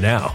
now.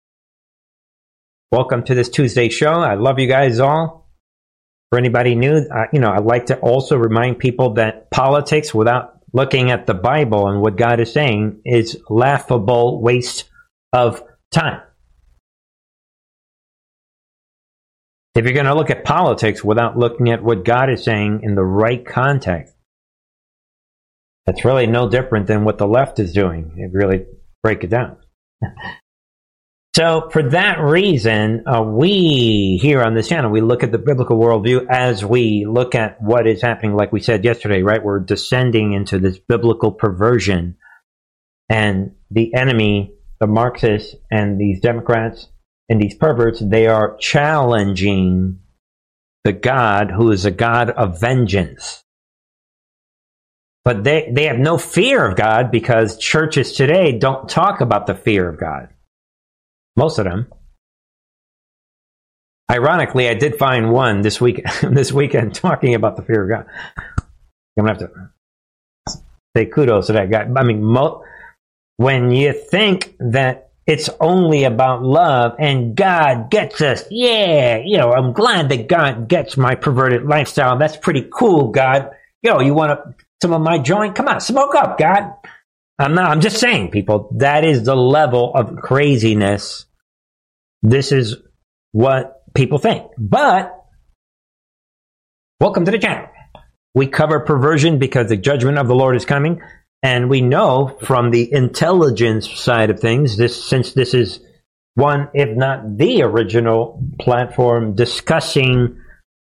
Welcome to this Tuesday show. I love you guys all. For anybody new, you know, I'd like to also remind people that politics without looking at the Bible and what God is saying is laughable waste of time. If you're going to look at politics without looking at what God is saying in the right context, that's really no different than what the left is doing. If you really break it down. So, for that reason, uh, we here on this channel, we look at the biblical worldview as we look at what is happening, like we said yesterday, right? We're descending into this biblical perversion. And the enemy, the Marxists and these Democrats and these perverts, they are challenging the God who is a God of vengeance. But they, they have no fear of God because churches today don't talk about the fear of God. Most of them. Ironically, I did find one this week this weekend talking about the fear of God. I'm gonna have to say kudos to that guy. I mean, mo- when you think that it's only about love and God gets us, yeah, you know, I'm glad that God gets my perverted lifestyle. That's pretty cool, God. Yo, you want some of my joint? Come on, smoke up, God. I'm not, I'm just saying, people, that is the level of craziness. This is what people think. But, welcome to the channel. We cover perversion because the judgment of the Lord is coming. And we know from the intelligence side of things, this, since this is one, if not the original platform discussing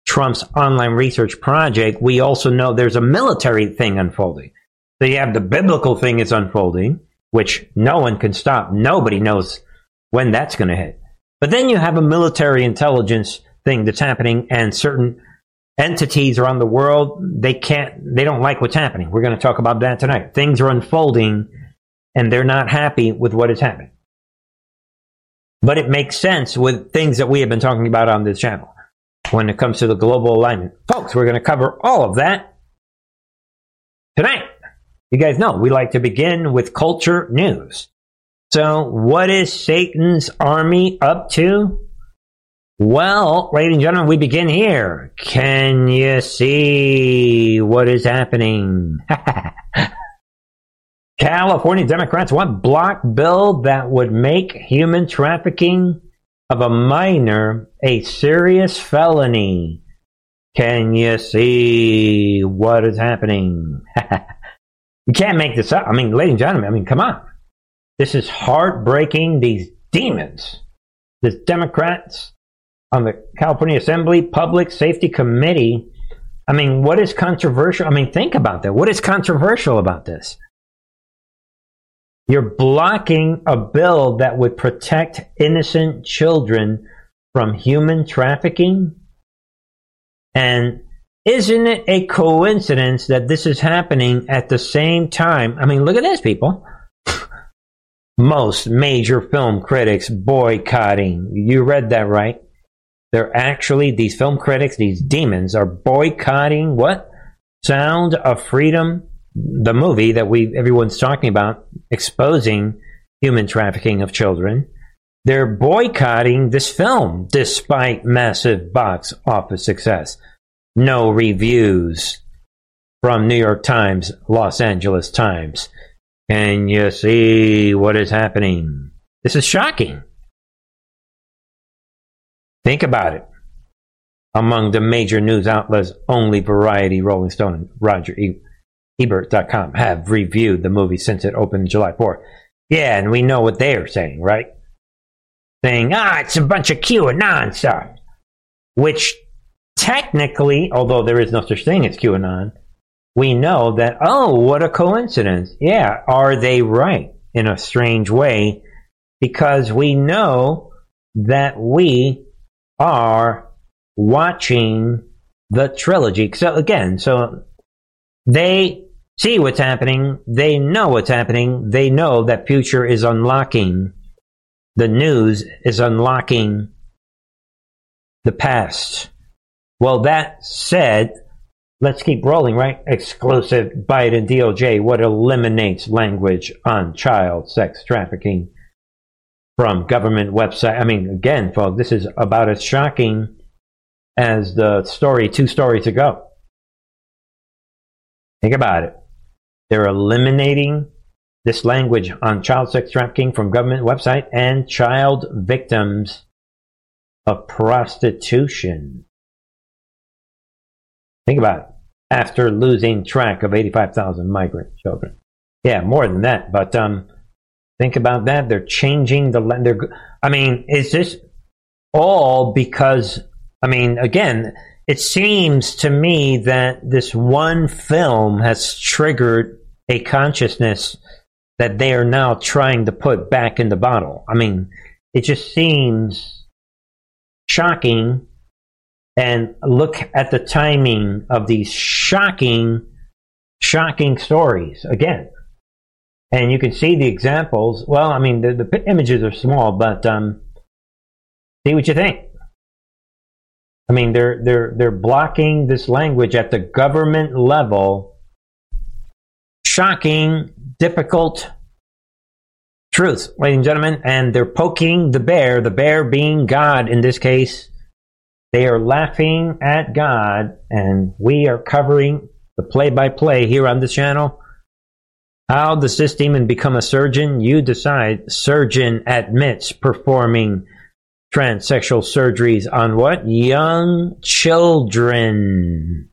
Trump's online research project, we also know there's a military thing unfolding. So you have the biblical thing is unfolding, which no one can stop. Nobody knows when that's going to hit. But then you have a military intelligence thing that's happening, and certain entities around the world they can't, they don't like what's happening. We're going to talk about that tonight. Things are unfolding, and they're not happy with what is happening. But it makes sense with things that we have been talking about on this channel when it comes to the global alignment. Folks, we're going to cover all of that tonight. You guys know we like to begin with culture news. So, what is Satan's army up to? Well, ladies and gentlemen, we begin here. Can you see what is happening? California Democrats want block bill that would make human trafficking of a minor a serious felony. Can you see what is happening? You can't make this up. I mean, ladies and gentlemen, I mean, come on. This is heartbreaking. These demons, the Democrats on the California Assembly Public Safety Committee. I mean, what is controversial? I mean, think about that. What is controversial about this? You're blocking a bill that would protect innocent children from human trafficking. And isn't it a coincidence that this is happening at the same time? I mean, look at this, people. Most major film critics boycotting. You read that right. They're actually, these film critics, these demons, are boycotting what? Sound of Freedom, the movie that we everyone's talking about, exposing human trafficking of children. They're boycotting this film despite massive box office success no reviews from New York Times, Los Angeles Times. Can you see what is happening? This is shocking. Think about it. Among the major news outlets, only Variety, Rolling Stone, and Roger Ebert.com have reviewed the movie since it opened July 4th. Yeah, and we know what they are saying, right? Saying, ah, it's a bunch of QAnon stuff. Which technically, although there is no such thing as QAnon, we know that, oh, what a coincidence. Yeah, are they right in a strange way? because we know that we are watching the trilogy. So again, so they see what's happening. They know what's happening. They know that future is unlocking. The news is unlocking the past. Well, that said, let's keep rolling, right? Exclusive Biden DOJ, what eliminates language on child sex trafficking from government website. I mean, again, folks, this is about as shocking as the story two stories ago. Think about it. They're eliminating this language on child sex trafficking from government website and child victims of prostitution. Think about it. After losing track of 85,000 migrant children. Yeah, more than that. But um, think about that. They're changing the. They're, I mean, is this all because? I mean, again, it seems to me that this one film has triggered a consciousness that they are now trying to put back in the bottle. I mean, it just seems shocking. And look at the timing of these shocking, shocking stories again. And you can see the examples. Well, I mean, the, the images are small, but um, see what you think. I mean, they're they're they're blocking this language at the government level. Shocking, difficult truth, ladies and gentlemen, and they're poking the bear. The bear being God in this case. They are laughing at God, and we are covering the play-by-play here on this channel. How does this demon become a surgeon? You decide. Surgeon admits performing transsexual surgeries on what? Young children.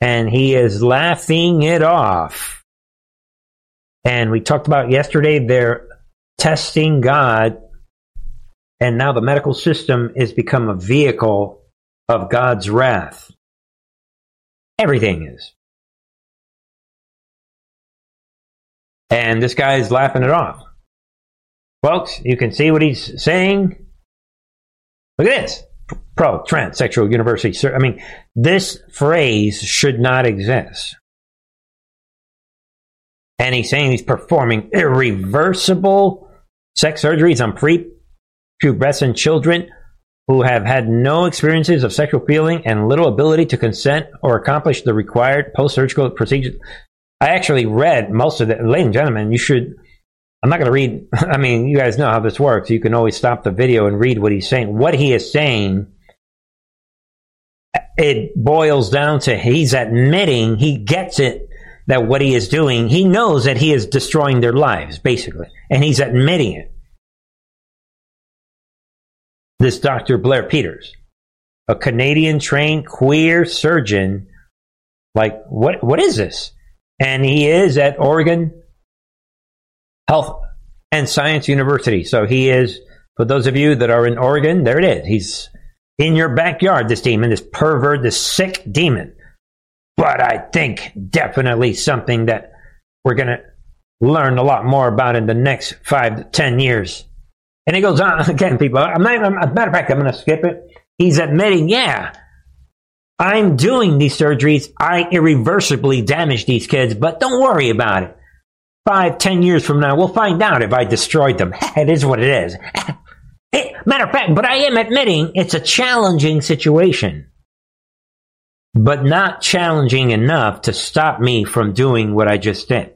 And he is laughing it off. And we talked about yesterday, they're testing God. And now the medical system has become a vehicle of God's wrath. Everything is. And this guy is laughing it off. Folks, you can see what he's saying. Look at this. Pro transsexual university. I mean, this phrase should not exist. And he's saying he's performing irreversible sex surgeries on prepubescent children who have had no experiences of sexual feeling and little ability to consent or accomplish the required post surgical procedures. I actually read most of it. Ladies and gentlemen, you should I'm not going to read. I mean, you guys know how this works. You can always stop the video and read what he's saying. What he is saying, it boils down to he's admitting he gets it that what he is doing, he knows that he is destroying their lives, basically. And he's admitting it. This Dr. Blair Peters, a Canadian trained queer surgeon, like, what, what is this? And he is at Oregon Health and Science University. So he is, for those of you that are in Oregon, there it is. He's in your backyard, this demon, this pervert, this sick demon. But I think definitely something that we're going to learn a lot more about in the next five to ten years. And he goes on uh, again, people. I'm not, I'm, as a matter of fact, I'm going to skip it. He's admitting, yeah, I'm doing these surgeries. I irreversibly damaged these kids, but don't worry about it five, ten years from now, we'll find out if I destroyed them. it is what it is. Matter of fact, but I am admitting it's a challenging situation, but not challenging enough to stop me from doing what I just did.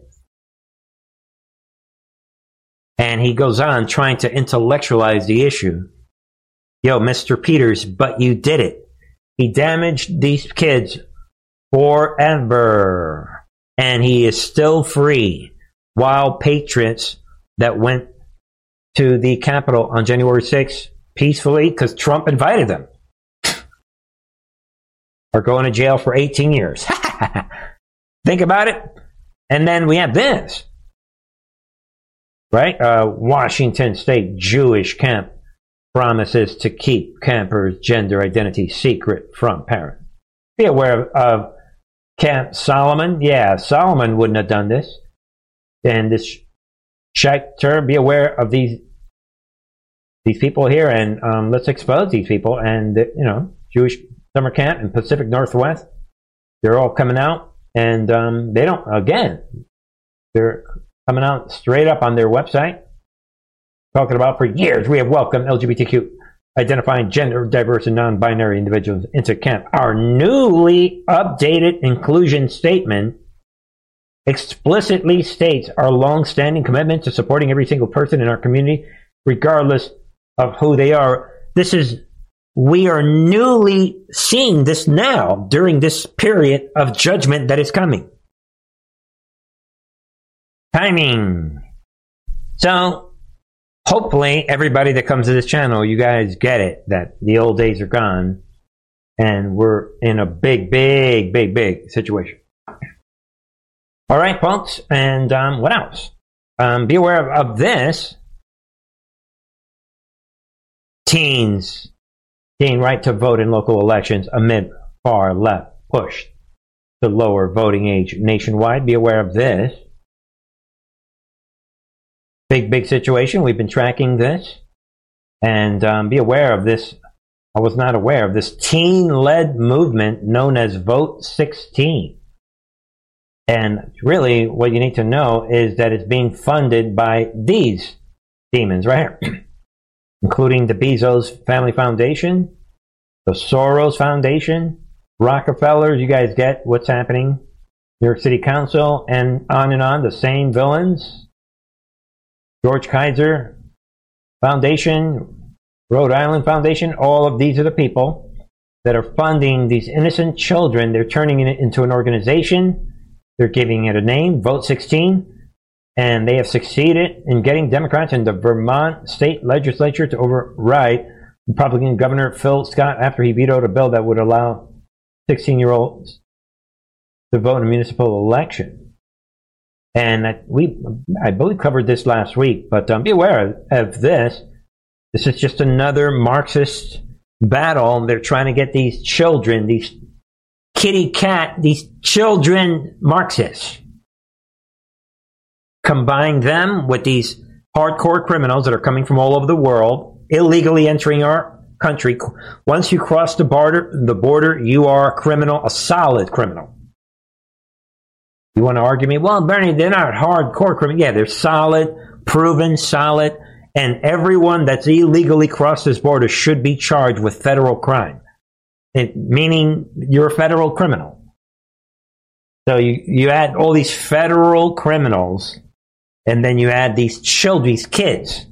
And he goes on trying to intellectualize the issue. Yo, Mr. Peters, but you did it. He damaged these kids forever. And he is still free while patriots that went to the Capitol on January 6th peacefully, because Trump invited them, are going to jail for 18 years. Think about it. And then we have this, right? Uh, Washington State Jewish camp promises to keep campers' gender identity secret from parents. Be aware of, of Camp Solomon. Yeah, Solomon wouldn't have done this and this Schechter, be aware of these these people here and um, let's expose these people. And, you know, Jewish summer camp in Pacific Northwest, they're all coming out and um, they don't, again, they're coming out straight up on their website talking about for years we have welcomed LGBTQ identifying gender diverse and non-binary individuals into camp. Our newly updated inclusion statement explicitly states our long-standing commitment to supporting every single person in our community, regardless of who they are. This is we are newly seeing this now during this period of judgment that is coming. Timing. So, hopefully, everybody that comes to this channel, you guys get it that the old days are gone and we're in a big, big, big, big situation. All right, folks, and um, what else? Um, be aware of, of this. Teens gain right to vote in local elections amid far left push to lower voting age nationwide. Be aware of this. Big, big situation. We've been tracking this. And um, be aware of this. I was not aware of this teen led movement known as Vote 16. And really, what you need to know is that it's being funded by these demons right here, including the Bezos Family Foundation, the Soros Foundation, Rockefellers. You guys get what's happening. New York City Council, and on and on. The same villains. George Kaiser Foundation, Rhode Island Foundation. All of these are the people that are funding these innocent children. They're turning it into an organization they're giving it a name, Vote 16, and they have succeeded in getting Democrats in the Vermont state legislature to override Republican Governor Phil Scott after he vetoed a bill that would allow 16 year olds to vote in a municipal election. And I, we, I believe, covered this last week, but um, be aware of, of this. This is just another Marxist battle. They're trying to get these children, these kitty cat, these children Marxists. Combine them with these hardcore criminals that are coming from all over the world, illegally entering our country. Once you cross the border, the border, you are a criminal, a solid criminal. You want to argue me? Well, Bernie, they're not hardcore criminals. Yeah, they're solid, proven, solid, and everyone that's illegally crossed this border should be charged with federal crime it, meaning you're a federal criminal. So you, you add all these federal criminals, and then you add these children, these kids,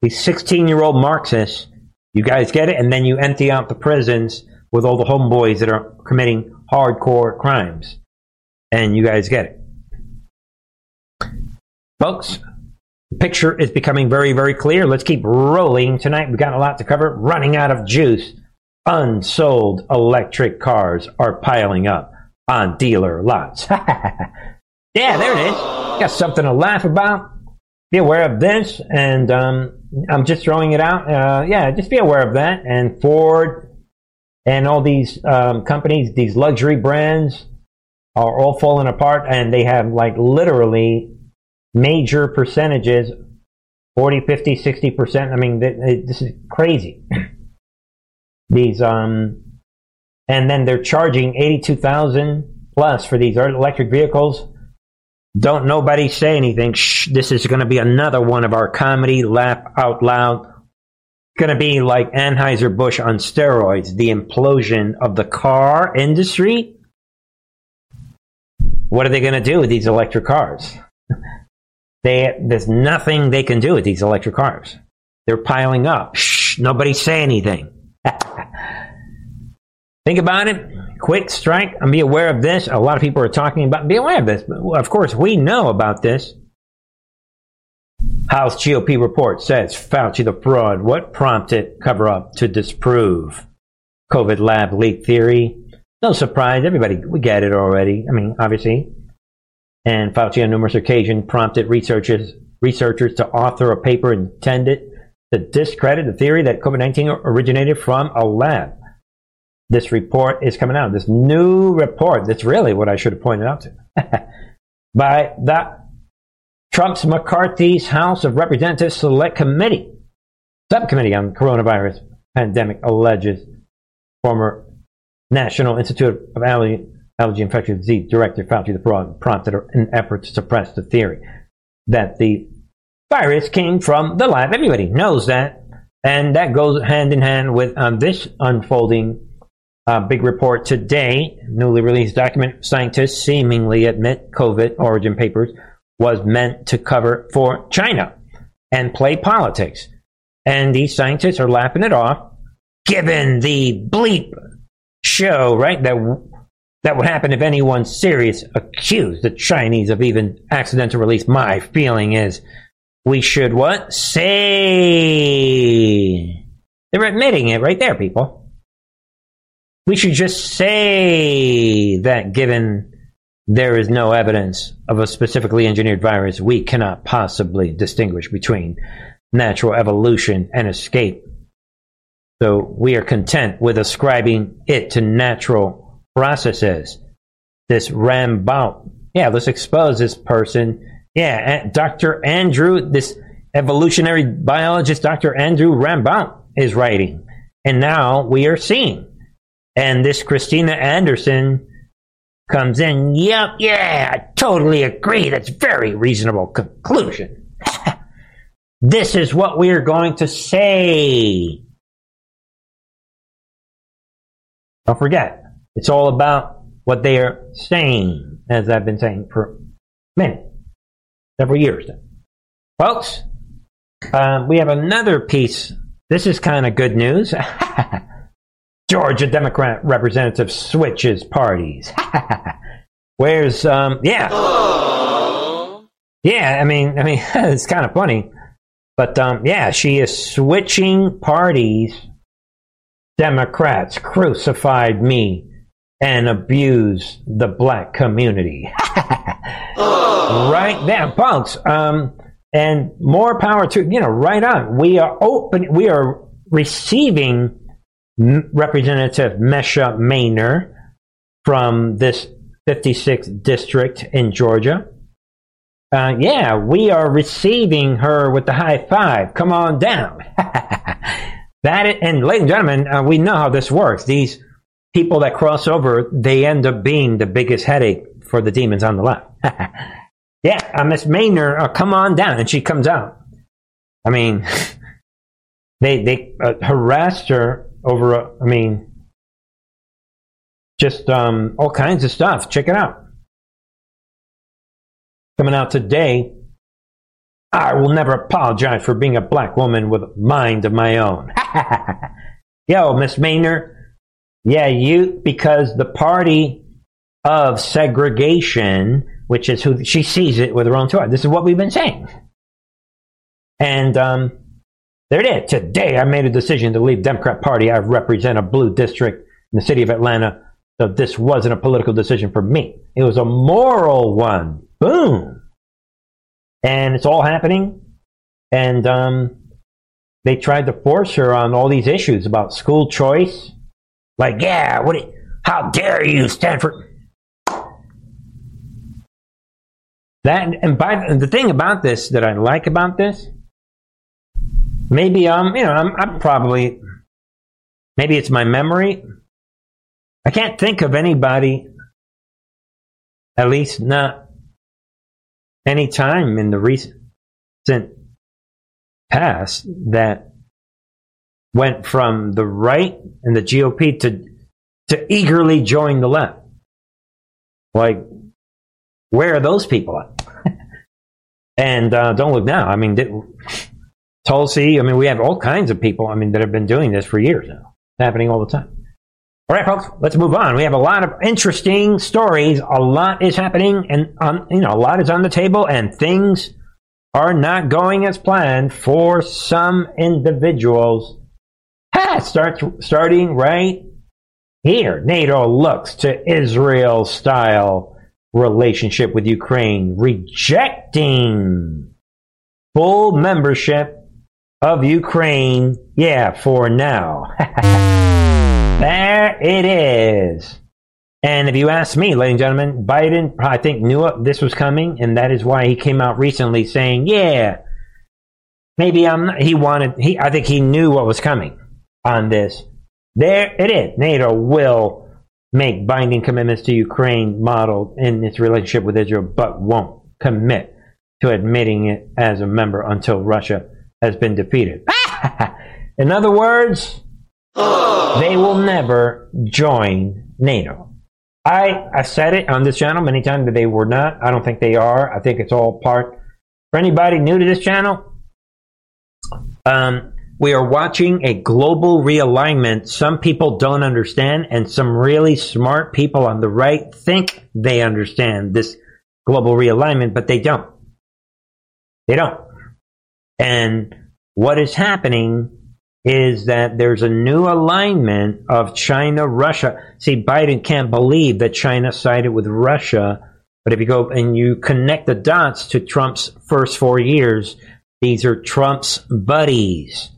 these 16 year old Marxists. You guys get it? And then you empty out the prisons with all the homeboys that are committing hardcore crimes. And you guys get it. Folks, the picture is becoming very, very clear. Let's keep rolling tonight. We've got a lot to cover. Running out of juice. Unsold electric cars are piling up on dealer lots. yeah, there it is. Got something to laugh about. Be aware of this, and um, I'm just throwing it out. Uh, yeah, just be aware of that. And Ford and all these um, companies, these luxury brands, are all falling apart, and they have like literally major percentages 40, 50, 60%. I mean, this is crazy. these um, and then they're charging eighty two thousand plus for these electric vehicles. Don't nobody say anything. Shh, this is going to be another one of our comedy laugh out loud. Going to be like Anheuser Busch on steroids. The implosion of the car industry. What are they going to do with these electric cars? they, there's nothing they can do with these electric cars. They're piling up. Shh, nobody say anything. Think about it. Quick strike and be aware of this. A lot of people are talking about, be aware of this. Of course, we know about this. House GOP report says Fauci the fraud. What prompted cover up to disprove COVID lab leak theory? No surprise. Everybody, we get it already. I mean, obviously. And Fauci on numerous occasions prompted researchers, researchers to author a paper intended to discredit the theory that COVID 19 originated from a lab. This report is coming out. This new report, that's really what I should have pointed out to, by that Trump's McCarthy's House of Representatives Select Committee subcommittee on coronavirus pandemic alleges former National Institute of Allergy, Allergy Infectious Disease Director Fauci the Fraud prompted an effort to suppress the theory that the virus came from the lab. Everybody knows that. And that goes hand in hand with um, this unfolding uh, big report today. Newly released document scientists seemingly admit COVID origin papers was meant to cover for China and play politics. And these scientists are laughing it off, given the bleep show, right? That that would happen if anyone serious accused the Chinese of even accidental release. My feeling is we should what? Say. They're admitting it right there, people. We should just say that given there is no evidence of a specifically engineered virus, we cannot possibly distinguish between natural evolution and escape. So we are content with ascribing it to natural processes. This Rambaut. Yeah, let's expose this person yeah, Dr. Andrew, this evolutionary biologist, Dr. Andrew Rambaut, is writing. And now we are seeing. And this Christina Anderson comes in, yep, yeah, I totally agree. That's very reasonable conclusion. this is what we are going to say. Don't forget, it's all about what they are saying, as I've been saying for many, several years. Folks, um, we have another piece. This is kind of good news. Georgia Democrat representative switches parties. Where's um yeah. Yeah, I mean I mean it's kind of funny. But um yeah, she is switching parties. Democrats crucified me and abuse the black community. right there, folks. Um, and more power to you know. Right on. We are open. We are receiving Representative Mesha Mainor from this 56th district in Georgia. Uh, yeah, we are receiving her with the high five. Come on down. that and ladies and gentlemen, uh, we know how this works. These people that cross over, they end up being the biggest headache for the demons on the left. yeah, uh, Miss Mainor, uh, come on down, and she comes out. I mean, they they uh, harassed her over. Uh, I mean, just um, all kinds of stuff. Check it out. Coming out today. I will never apologize for being a black woman with a mind of my own. Yo, Miss Mainor, yeah, you because the party of segregation, which is who she sees it with her own two eyes. This is what we've been saying. And um, there it is. Today, I made a decision to leave Democrat Party. I represent a blue district in the city of Atlanta. So this wasn't a political decision for me. It was a moral one. Boom. And it's all happening. And um, they tried to force her on all these issues about school choice like, yeah, what? How dare you, Stanford? That and by the thing about this that I like about this, maybe um, you know, I'm, I'm probably, maybe it's my memory. I can't think of anybody, at least not any time in the recent past that went from the right and the GOP to to eagerly join the left. Like, where are those people at? and uh, don't look now. I mean, did, Tulsi. I mean, we have all kinds of people. I mean, that have been doing this for years now. Happening all the time. All right, folks, let's move on. We have a lot of interesting stories. A lot is happening, and um, you know, a lot is on the table, and things are not going as planned for some individuals Ha! Starts starting right here. NATO looks to Israel style relationship with Ukraine, rejecting full membership of Ukraine. Yeah, for now. there it is. And if you ask me, ladies and gentlemen, Biden, I think, knew this was coming, and that is why he came out recently saying, yeah, maybe I'm not, he wanted, he, I think he knew what was coming on this. There it is. NATO will make binding commitments to Ukraine modeled in its relationship with Israel, but won't commit to admitting it as a member until Russia has been defeated. in other words, they will never join NATO. I, I said it on this channel many times that they were not. I don't think they are. I think it's all part. For anybody new to this channel, um, we are watching a global realignment some people don't understand, and some really smart people on the right think they understand this global realignment, but they don't. They don't. And what is happening is that there's a new alignment of China, Russia. See, Biden can't believe that China sided with Russia. But if you go and you connect the dots to Trump's first four years, these are Trump's buddies.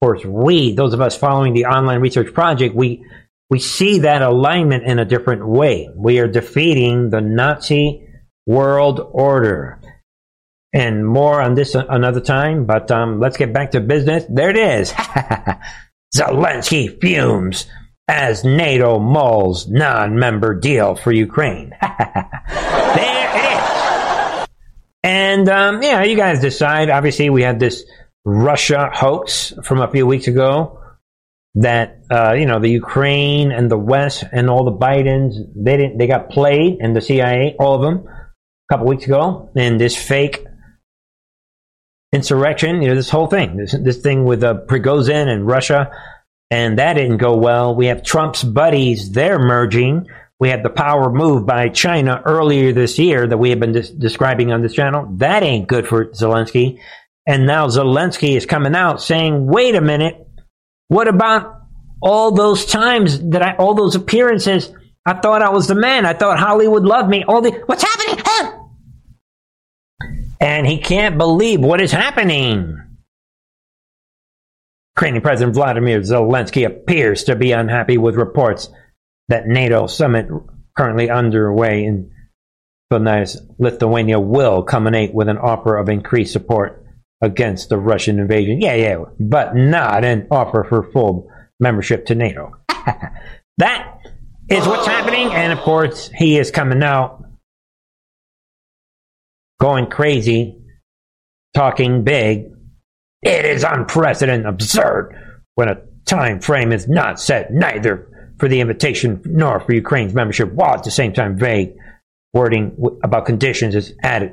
Of course, we, those of us following the online research project, we, we see that alignment in a different way. We are defeating the Nazi world order and more on this another time. But um, let's get back to business. There it is. Zelensky fumes as NATO mulls non-member deal for Ukraine. there it is. And um, yeah, you guys decide. Obviously, we had this Russia hoax from a few weeks ago that uh, you know the Ukraine and the West and all the Bidens they didn't they got played and the CIA all of them a couple weeks ago in this fake insurrection, you know, this whole thing, this, this thing with uh, Prigozhin and Russia, and that didn't go well. We have Trump's buddies, they're merging. We had the power move by China earlier this year that we have been des- describing on this channel. That ain't good for Zelensky. And now Zelensky is coming out saying, wait a minute, what about all those times that I, all those appearances? I thought I was the man. I thought Hollywood loved me. All the, what's happening? And he can't believe what is happening. Ukrainian President Vladimir Zelensky appears to be unhappy with reports that NATO summit currently underway in Vilnius, Lithuania, will culminate with an offer of increased support against the Russian invasion. Yeah, yeah, but not an offer for full membership to NATO. that is what's happening, and of course, he is coming out going crazy, talking big. It is unprecedented, absurd when a time frame is not set neither for the invitation nor for Ukraine's membership, while at the same time vague wording about conditions is added.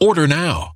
Order now.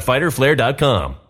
www.fighterflare.com.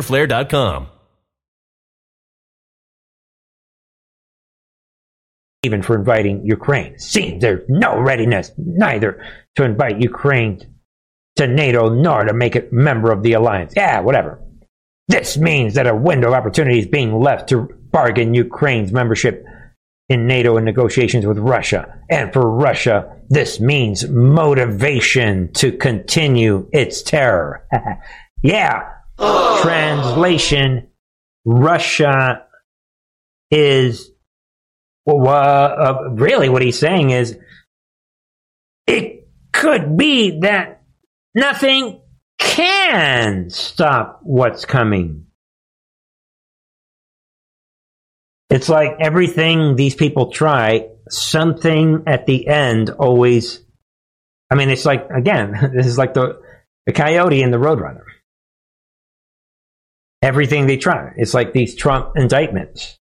fighterflare.com. Even for inviting Ukraine. Seems there's no readiness neither to invite Ukraine to NATO nor to make it member of the alliance. Yeah, whatever. This means that a window of opportunity is being left to bargain Ukraine's membership in NATO in negotiations with Russia. And for Russia, this means motivation to continue its terror. yeah, Translation Russia is, well, uh, really what he's saying is it could be that nothing can stop what's coming. It's like everything these people try, something at the end always. I mean, it's like, again, this is like the, the coyote and the roadrunner everything they try. It's like these Trump indictments,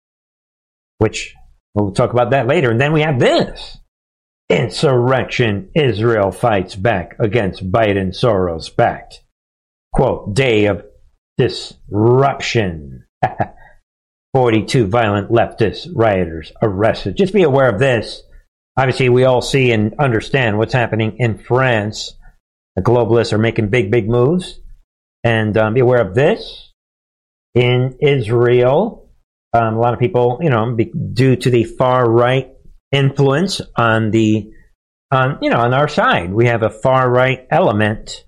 which we'll talk about that later. And then we have this insurrection. Israel fights back against Biden Soros backed quote day of disruption. 42 violent leftist rioters arrested. Just be aware of this. Obviously, we all see and understand what's happening in France. The globalists are making big, big moves. And um, be aware of this in Israel. Um, a lot of people, you know, be, due to the far right influence on the, on you know, on our side, we have a far right element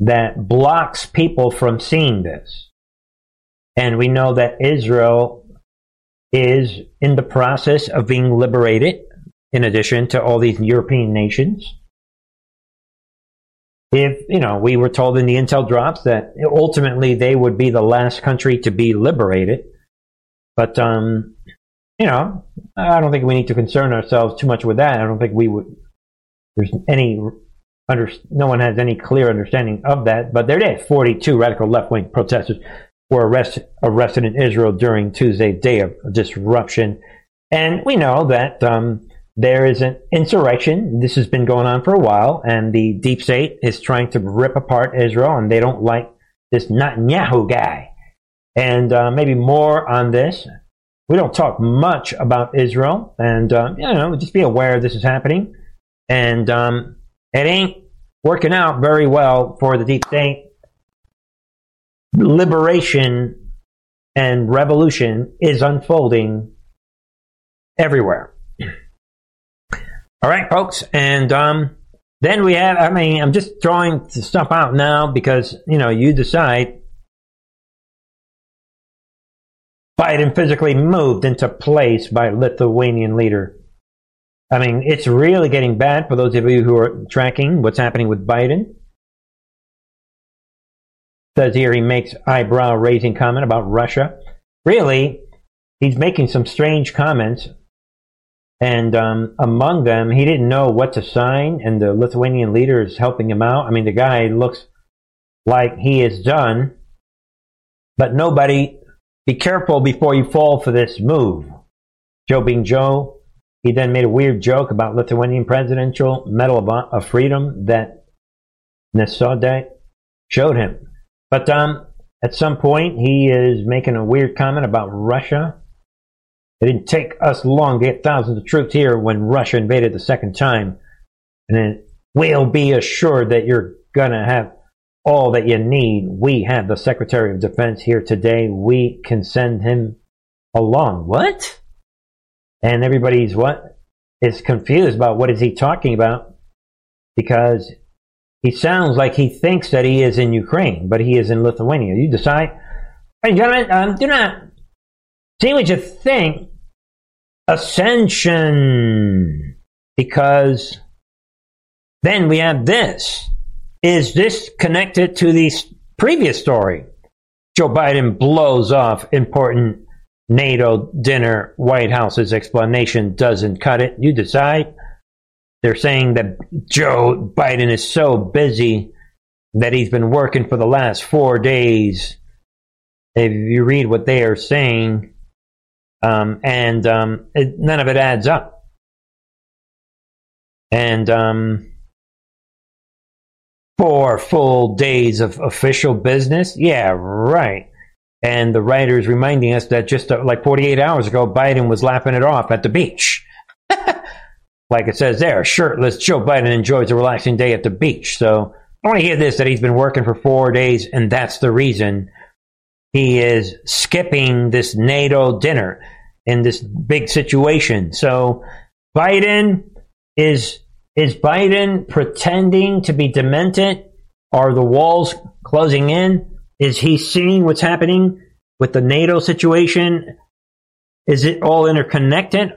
that blocks people from seeing this. And we know that Israel is in the process of being liberated, in addition to all these European nations if you know we were told in the intel drops that ultimately they would be the last country to be liberated. But um you know i don't think we need to concern ourselves too much with that. I don't think we would there's any under no one has any clear understanding of that but there is. 42 radical left-wing protesters were arrested arrested in israel during tuesday's day of disruption. And we know that um there is an insurrection. This has been going on for a while, and the deep state is trying to rip apart Israel, and they don't like this Netanyahu guy. And uh, maybe more on this. We don't talk much about Israel, and uh, you know, just be aware this is happening. And um, it ain't working out very well for the deep state. Liberation and revolution is unfolding everywhere. All right, folks, and um, then we have. I mean, I'm just throwing stuff out now because you know you decide. Biden physically moved into place by Lithuanian leader. I mean, it's really getting bad for those of you who are tracking what's happening with Biden. Says here he makes eyebrow raising comment about Russia. Really, he's making some strange comments and um, among them, he didn't know what to sign, and the Lithuanian leader is helping him out. I mean, the guy looks like he is done, but nobody. Be careful before you fall for this move. Joe being Joe, he then made a weird joke about Lithuanian presidential medal of, of freedom that Nausėda showed him. But um, at some point, he is making a weird comment about Russia it didn't take us long to get thousands of troops here when Russia invaded the second time. And then will be assured that you're going to have all that you need. We have the Secretary of Defense here today. We can send him along. What? And everybody's what? Is confused about what is he talking about because he sounds like he thinks that he is in Ukraine, but he is in Lithuania. You decide. Hey, gentlemen, um, do not see what you think. Ascension. Because then we have this. Is this connected to the previous story? Joe Biden blows off important NATO dinner. White House's explanation doesn't cut it. You decide. They're saying that Joe Biden is so busy that he's been working for the last four days. If you read what they are saying, um, and um, it, none of it adds up. And um, four full days of official business? Yeah, right. And the writer's reminding us that just uh, like 48 hours ago, Biden was laughing it off at the beach. like it says there, shirtless Joe Biden enjoys a relaxing day at the beach. So I want to hear this that he's been working for four days, and that's the reason he is skipping this NATO dinner in this big situation. So Biden is is Biden pretending to be demented? Are the walls closing in? Is he seeing what's happening with the NATO situation? Is it all interconnected?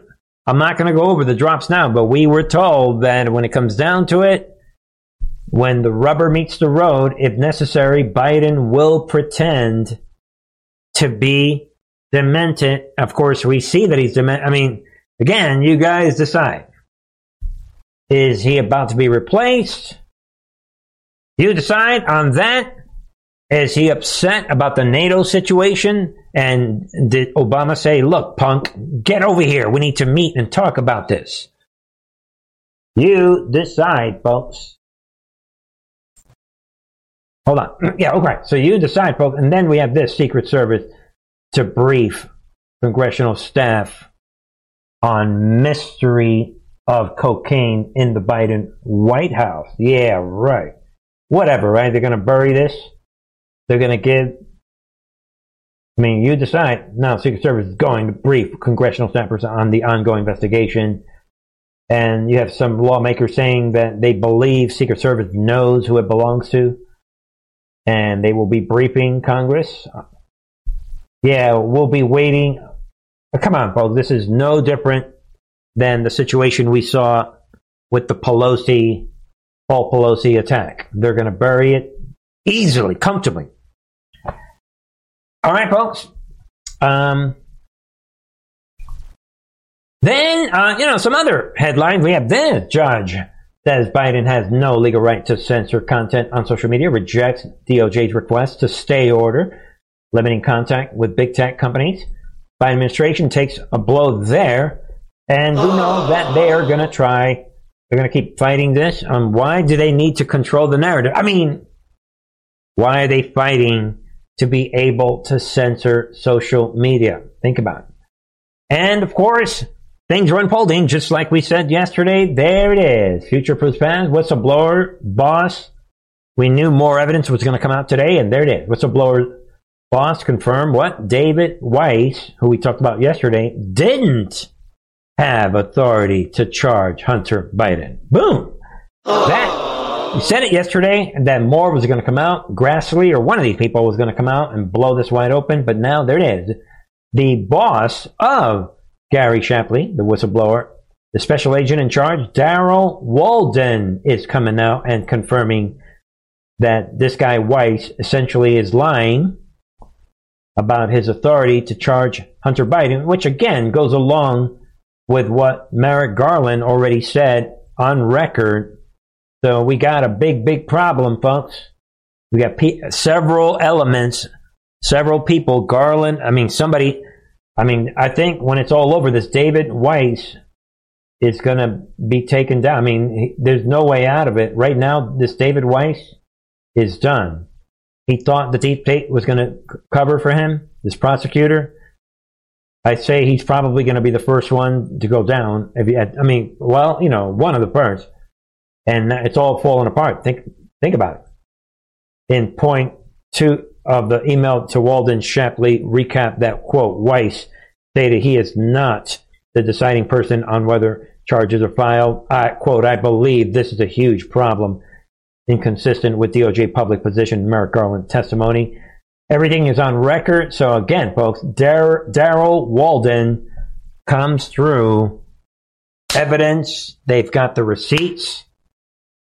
I'm not going to go over the drops now, but we were told that when it comes down to it, when the rubber meets the road, if necessary, Biden will pretend to be demented. Of course, we see that he's demented. I mean, again, you guys decide. Is he about to be replaced? You decide on that. Is he upset about the NATO situation? And did Obama say, look, punk, get over here. We need to meet and talk about this? You decide, folks. Hold on. Yeah, okay. So you decide, folks. And then we have this Secret Service to brief congressional staff on mystery of cocaine in the Biden White House. Yeah, right. Whatever, right? They're going to bury this. They're going to give. I mean, you decide. Now, Secret Service is going to brief congressional staffers on the ongoing investigation. And you have some lawmakers saying that they believe Secret Service knows who it belongs to. And they will be briefing Congress. Yeah, we'll be waiting. Come on, folks. This is no different than the situation we saw with the Pelosi, Paul Pelosi attack. They're going to bury it easily, comfortably. All right, folks. Um, then, uh, you know, some other headlines. We have this judge says Biden has no legal right to censor content on social media, rejects DOJ's request to stay order, limiting contact with big tech companies. Biden administration takes a blow there and we know that they are going to try, they're going to keep fighting this. Um, why do they need to control the narrative? I mean, why are they fighting to be able to censor social media? Think about it. And of course, things are unfolding just like we said yesterday. There it is. Future Proofs Past, whistleblower, boss. We knew more evidence was going to come out today, and there it is. Whistleblower boss confirmed what? David Weiss, who we talked about yesterday, didn't have authority to charge Hunter Biden. Boom. That you said it yesterday that more was going to come out. Grassley or one of these people was going to come out and blow this wide open, but now there it is. The boss of Gary Shapley, the whistleblower, the special agent in charge, Darrell Waldon, is coming out and confirming that this guy Weiss essentially is lying about his authority to charge Hunter Biden, which again goes along with what Merrick Garland already said on record. So we got a big, big problem, folks. We got pe- several elements, several people. Garland, I mean, somebody, I mean, I think when it's all over, this David Weiss is going to be taken down. I mean, he, there's no way out of it. Right now, this David Weiss is done. He thought the deep state was going to c- cover for him, this prosecutor. I say he's probably going to be the first one to go down. If he had, I mean, well, you know, one of the first. and it's all falling apart. Think think about it. In point two of the email to Waldon Shapley, recap that quote. Weiss stated he is not the deciding person on whether charges are filed. I quote, I believe this is a huge problem, inconsistent with DOJ public position, Merrick Garland testimony. Everything is on record. So again, folks, Darrell Waldon comes through evidence. They've got the receipts.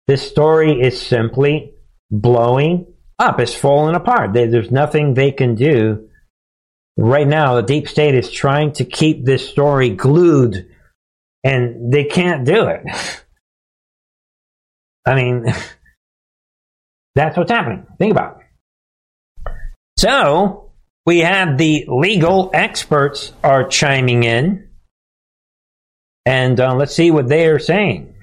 This story is simply blowing up. It's falling apart. There's nothing they can do. Right now, the deep state is trying to keep this story glued, and they can't do it. I mean, that's what's happening. Think about it. So, we have the legal experts are chiming in. And uh, let's see what they are saying.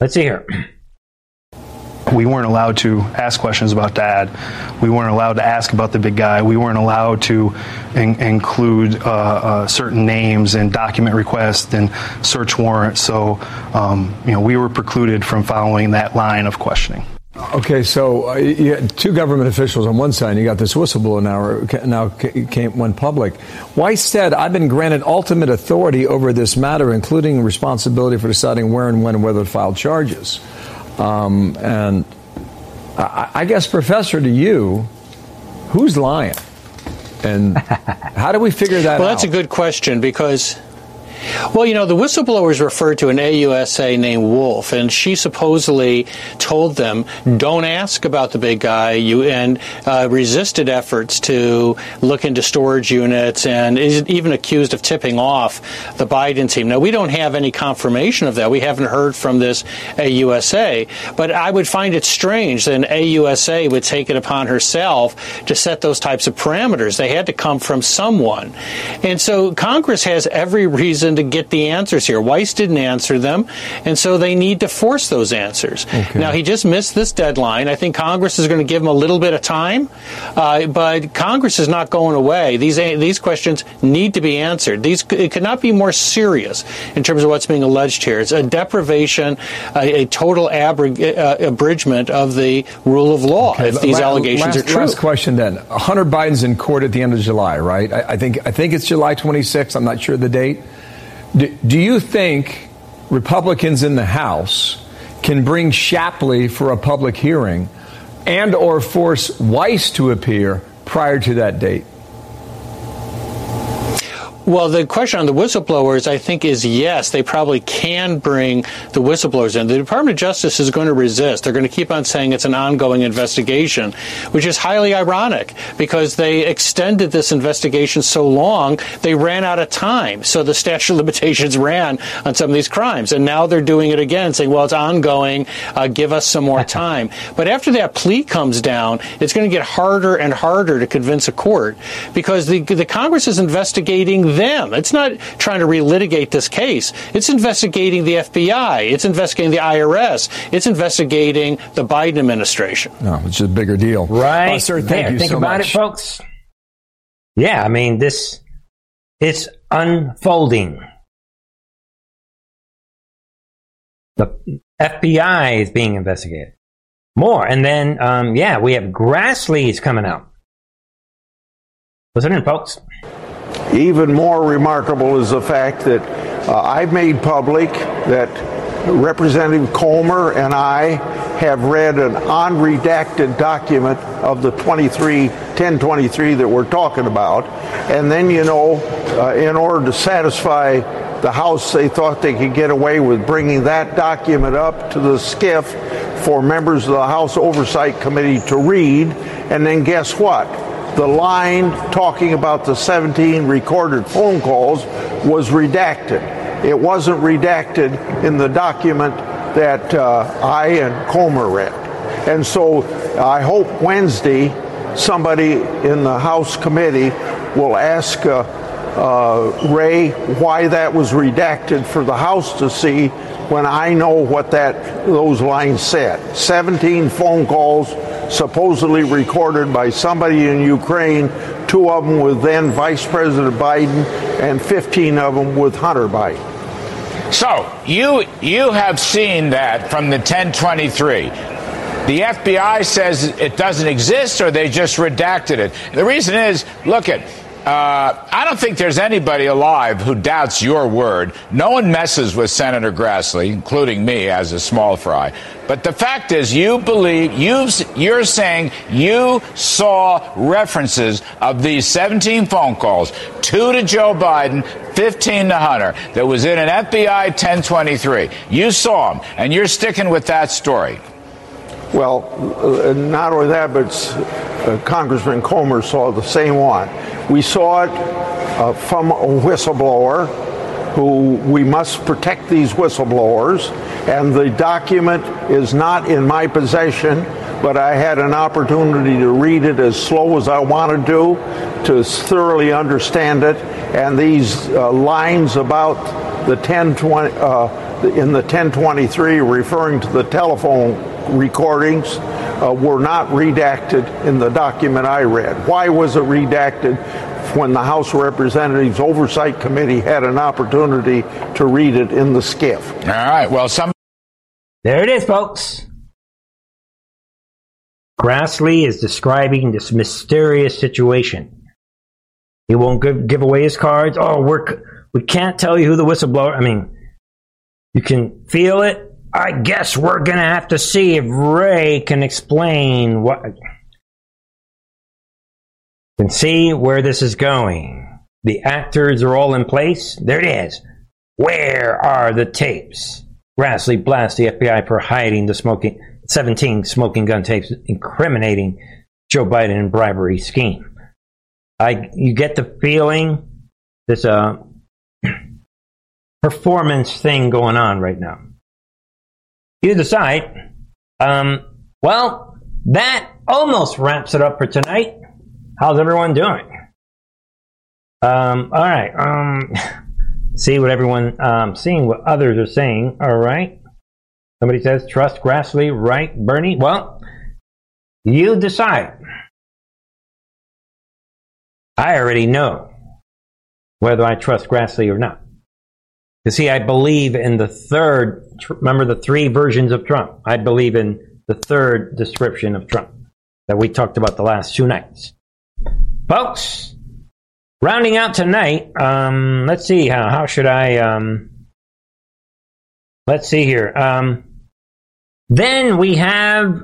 Let's see here. We weren't allowed to ask questions about dad. We weren't allowed to ask about the big guy. We weren't allowed to in- include uh, uh, certain names and document requests and search warrants. So, um, you know, we were precluded from following that line of questioning. Okay, so uh, you had two government officials on one side. And you got this whistleblower now. Now came went public. Weiss said, "I've been granted ultimate authority over this matter, including responsibility for deciding where and when and whether to file charges." Um, and I, I guess, Professor, to you, who's lying? And how do we figure that well, out? Well, that's a good question because well, you know, the whistleblowers referred to an AUSA named Wolf, and she supposedly told them, "Don't ask about the big guy," you and uh, resisted efforts to look into storage units, and is even accused of tipping off the Biden team. Now, we don't have any confirmation of that. We haven't heard from this AUSA, but I would find it strange that an AUSA would take it upon herself to set those types of parameters. They had to come from someone, and so Congress has every reason to get the answers here. Weiss didn't answer them, and so they need to force those answers. Okay. Now, he just missed this deadline. I think Congress is going to give him a little bit of time, uh, but Congress is not going away. These these questions need to be answered. These it could not be more serious in terms of what's being alleged here. It's a deprivation, a, a total uh, abridgment of the rule of law. Okay. If these allegations last, are true. Last question then. Hunter Biden's in court at the end of July, right? I, I think I think it's July 26th. I'm not sure the date. Do, do you think Republicans in the House can bring Shapley for a public hearing and or force Weiss to appear prior to that date? Well, the question on the whistleblowers, I think, is yes, they probably can bring the whistleblowers in. The Department of Justice is going to resist. They're going to keep on saying it's an ongoing investigation, which is highly ironic because they extended this investigation so long, they ran out of time. So the statute of limitations ran on some of these crimes. And now they're doing it again, saying, well, it's ongoing, uh, give us some more time. But after that plea comes down, it's going to get harder and harder to convince a court because the, the Congress is investigating them. It's not trying to relitigate this case. It's investigating the FBI. It's investigating the IRS. It's investigating the Biden administration. No, it's a bigger deal. Right. Uh, sir, thank there. you Think so about much. it, folks. Yeah, I mean, this, it's unfolding. The FBI is being investigated. More. And then, um, yeah, we have Grassley's coming out. Listen in, folks. Even more remarkable is the fact that uh, I've made public that Representative Comer and I have read an unredacted document of the 23 1023 that we're talking about. And then, you know, uh, in order to satisfy the House, they thought they could get away with bringing that document up to the SCIF for members of the House Oversight Committee to read. And then guess what? The line talking about the 17 recorded phone calls was redacted. It wasn't redacted in the document that uh, I and Comer read. And so I hope Wednesday somebody in the House committee will ask uh, uh, Wray why that was redacted for the House to see when I know what that those lines said. 17 phone calls supposedly recorded by somebody in Ukraine, two of them with then Vice President Biden, and 15 of them with Hunter Biden. So you you have seen that from the 1023. The FBI says it doesn't exist, or they just redacted it. The reason is, look at. Uh, I don't think there's anybody alive who doubts your word. No one messes with Senator Grassley, including me as a small fry. But the fact is, you believe you you're saying you saw references of these 17 phone calls, two to Joe Biden, 15 to Hunter, that was in an FBI 1023. You saw them, and you're sticking with that story. Well, uh, not only that, but uh, Congressman Comer saw the same one. We saw it uh, from a whistleblower who we must protect these whistleblowers, and the document is not in my possession, but I had an opportunity to read it as slow as I wanted to to thoroughly understand it. And these uh, lines about the 1020 uh, in the 1023 referring to the telephone recordings uh, were not redacted in the document I read. Why was it redacted when the House of Representatives Oversight Committee had an opportunity to read it in the SCIF? All right. Well, some. There it is, folks. Grassley is describing this mysterious situation. He won't give, give away his cards. Oh, we're, we can't tell you who the whistleblower. I mean, you can feel it. I guess we're to have to see if Wray can explain what. Can see where this is going. The actors are all in place. There it is. Where are the tapes? Grassley blasts the FBI for hiding the smoking 17 smoking gun tapes incriminating Joe Biden in bribery scheme. I you get the feeling there's a performance thing going on right now. You decide. Um, well, that almost wraps it up for tonight. How's everyone doing? Um, all right. Um, see what everyone, um, seeing what others are saying. All right. Somebody says, trust Grassley, right, Bernie? Well, you decide. I already know whether I trust Grassley or not. You see, I believe in the third, remember the three versions of Trump. I believe in the third description of Trump that we talked about the last two nights. Folks, rounding out tonight, um, let's see, how, how should I, um, let's see here. Um, then we have,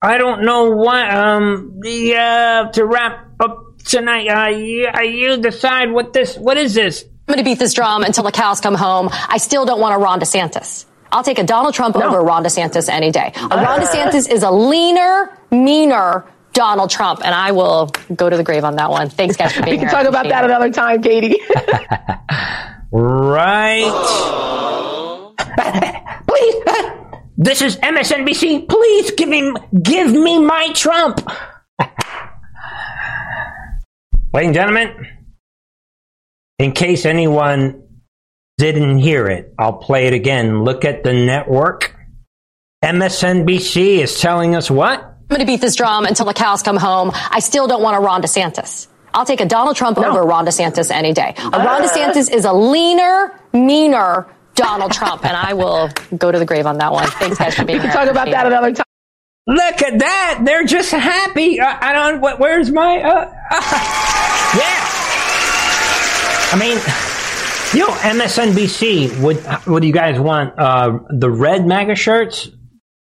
I don't know what, um, the, uh, to wrap up tonight, uh, you, uh, you decide what this, what is this? I'm going to beat this drum until the cows come home. I still don't want a Ron DeSantis. I'll take a Donald Trump no. over Ron DeSantis any day. A Ron ah. DeSantis is a leaner, meaner Donald Trump, and I will go to the grave on that one. Thanks, guys, for being here. We can talk about that another time, Katie. right. Please, this is MSNBC. Please give me, give me my Trump. Ladies and gentlemen, in case anyone didn't hear it, I'll play it again. Look at the network. MSNBC is telling us what? I'm going to beat this drum until the cows come home. I still don't want a Ron DeSantis. I'll take a Donald Trump no. over Ron DeSantis any day. A Ron DeSantis is a leaner, meaner Donald Trump, and I will go to the grave on that one. Thanks, guys, for being we here. Can talk about that another time. Look at that! They're just happy. Uh, I don't. Where's my? Uh, uh, yeah. I mean, you know, MSNBC. Would would you guys want uh, the red MAGA shirts,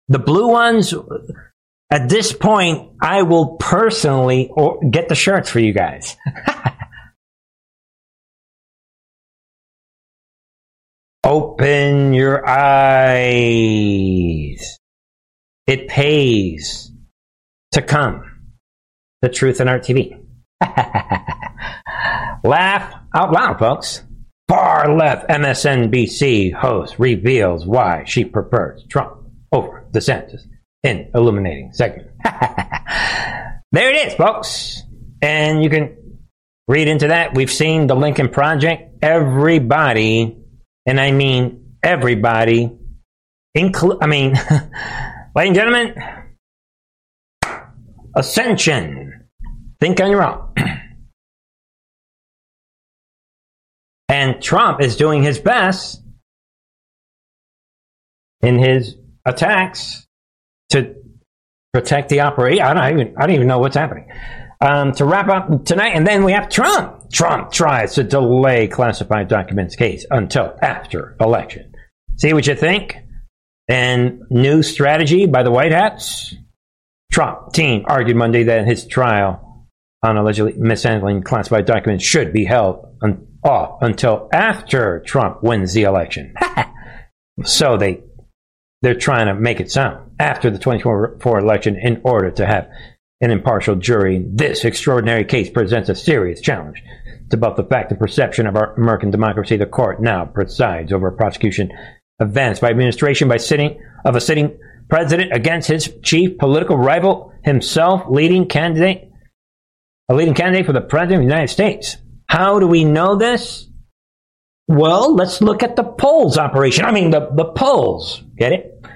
the blue ones? At this point, I will personally or get the shirts for you guys. Open your eyes. It pays to come. The Truth in Art TV. Laugh out loud, folks. Far left MSNBC host reveals why she prefers Trump over DeSantis in illuminating segment. there it is, folks. And you can read into that. We've seen the Lincoln Project. Everybody, and I mean everybody, include, I mean, ladies and gentlemen, ascension. Think on your own. And Trump is doing his best in his attacks to protect the operation. I don't even, I don't even know what's happening. Um, to wrap up tonight, and then we have Trump. Trump tries to delay classified documents case until after election. See what you think? And new strategy by the White Hats. Trump team argued Monday that his trial on allegedly mishandling classified documents should be held un- off until after Trump wins the election. so they they're trying to make it sound after the 2024 election in order to have an impartial jury. This extraordinary case presents a serious challenge to both the fact and perception of our American democracy. The court now presides over a prosecution advanced by administration by sitting of a sitting president against his chief political rival himself, leading candidate, a leading candidate for the president of the United States. How do we know this? Well, let's look at the polls operation. I mean, the, the polls. Get it?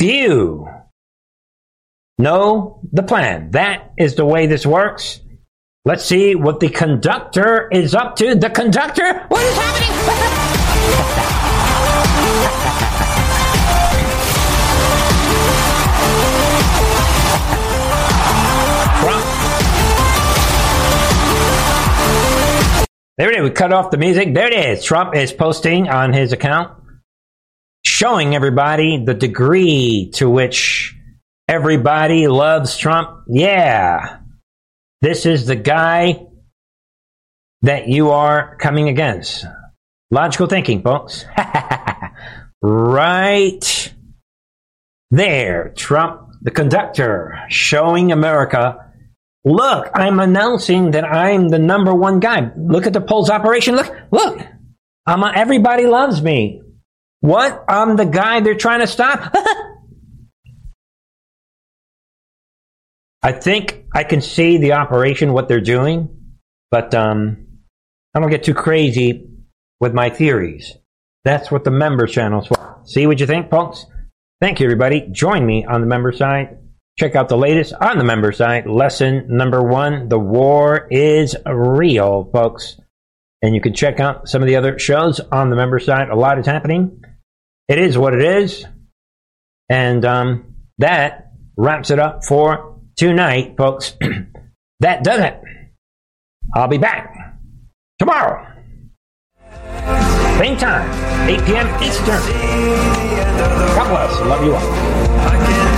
Few know the plan. That is the way this works. Let's see what the conductor is up to. The conductor? What is happening? There it is. We cut off the music. There it is. Trump is posting on his account, showing everybody the degree to which everybody loves Trump. Yeah. This is the guy that you are coming against. Logical thinking, folks. right there, Trump, the conductor, showing America look, I'm announcing that I'm the number one guy. Look at the polls operation. Look, look. I'm a, everybody loves me. What? I'm the guy they're trying to stop? I think I can see the operation, what they're doing, but um, I don't get too crazy with my theories. That's what the member channel's for. See what you think, folks? Thank you, everybody. Join me on the member side. Check out the latest on the member side. Lesson number one The war is real, folks. And you can check out some of the other shows on the member side. A lot is happening. It is what it is. And um, that wraps it up for tonight, folks. that does it. I'll be back tomorrow. Same time, 8 p.m. Eastern. God bless. Love you all.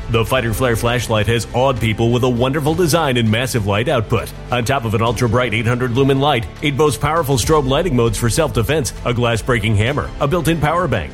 The Fighter Flare flashlight has awed people with a wonderful design and massive light output. On top of an ultra bright 800 lumen light, it boasts powerful strobe lighting modes for self defense, a glass breaking hammer, a built in power bank,